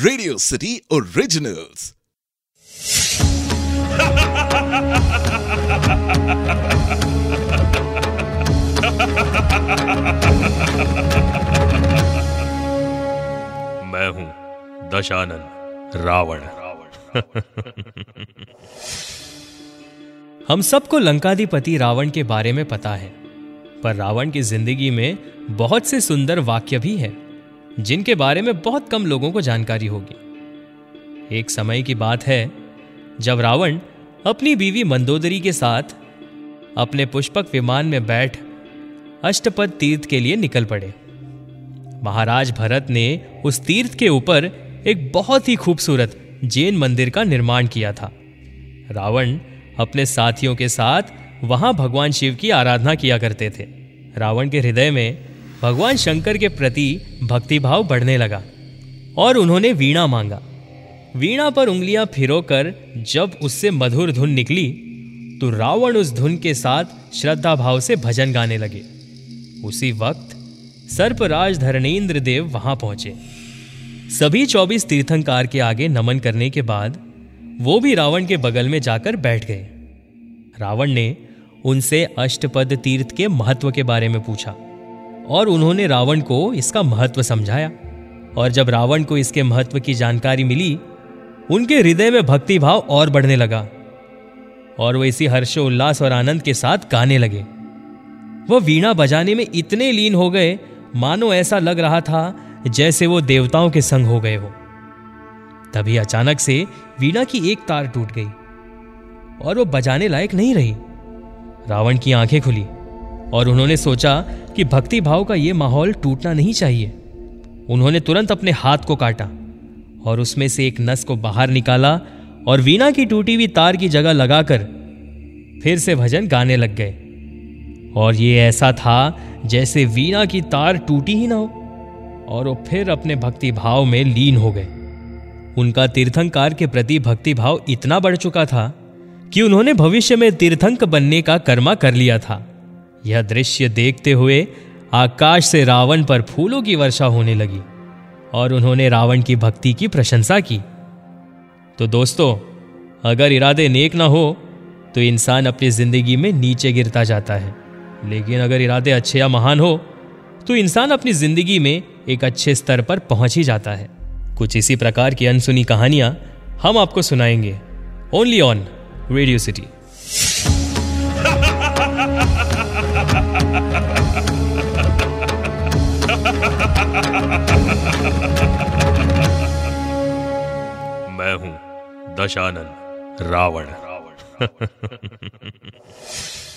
Radio city originals मैं हूँ दशानन रावण। हम सबको लंकाधिपति रावण के बारे में पता है पर रावण की ज़िंदगी में बहुत से सुंदर वाक्य भी हैं। जिनके बारे में बहुत कम लोगों को जानकारी होगी। एक समय की बात है, जब रावण अपनी बीवी मंदोदरी के साथ अपने पुष्पक विमान में बैठ अष्टपद तीर्थ के लिए निकल पड़े। महाराज भरत ने उस तीर्थ के ऊपर एक बहुत ही खूबसूरत जैन मंदिर का निर्माण किया था। रावण अपने साथियों के साथ वहाँ भगवान शिव की आराधना किया करते थे। रावण के हृदय में भगवान शंकर के प्रति भक्तिभाव बढ़ने लगा और उन्होंने वीणा मांगा। वीणा पर उंगलियाँ फिरोकर जब उससे मधुर धुन निकली तो रावण उस धुन के साथ श्रद्धा भाव से भजन गाने लगे। उसी वक्त सर्पराज धरणेन्द्र देव वहाँ पहुँचे। सभी चौबीस तीर्थंकार के आगे नमन करने के बाद वो भी रावण के बगल में जाकर बैठ गए। रावण ने उनसे अष्टपद तीर्थ के महत्व के बारे में पूछा। और उन्होंने रावण को इसका महत्व समझाया। और जब रावण को इसके महत्व की जानकारी मिली, उनके हृदय में भक्ति भाव और बढ़ने लगा। और वो इसी हर्षोल्लास और आनंद के साथ गाने लगे। वह वीणा बजाने में इतने लीन हो गए, मानो ऐसा लग रहा था जैसे वो देवताओं के संग हो गए हो। तभी अचानक से वीणा की एक तार टूट गई, और वो बजाने लायक नहीं रही। रावण की आँखें खुली। और उन्होंने सोचा कि भक्ति भाव का ये माहौल टूटना नहीं चाहिए। उन्होंने तुरंत अपने हाथ को काटा और उसमें से एक नस को बाहर निकाला और वीणा की टूटी हुई तार की जगह लगाकर फिर से भजन गाने लग गए। और ये ऐसा था जैसे वीणा की तार टूटी ही ना हो और वो फिर अपने भक्ति भाव में लीन हो गए। उनका तीर्थंकार के प्रति भक्ति भाव इतना बढ़ चुका था कि उन्होंने भविष्य में तीर्थंक बनने का कर्मा कर लिया था। यह दृश्य देखते हुए आकाश से रावण पर फूलों की वर्षा होने लगी और उन्होंने रावण की भक्ति की प्रशंसा की। तो दोस्तों, अगर इरादे नेक ना हो तो इंसान अपनी ज़िंदगी में नीचे गिरता जाता है। लेकिन अगर इरादे अच्छे या महान हो तो इंसान अपनी ज़िंदगी में एक अच्छे स्तर पर पहुँच ही जाता है। कुछ इसी प्रकार की अनसुनी कहानियाँ हम आपको सुनाएँगे। ओनली ऑन रेडियो सिटी मैं हूँ रावण। रावण।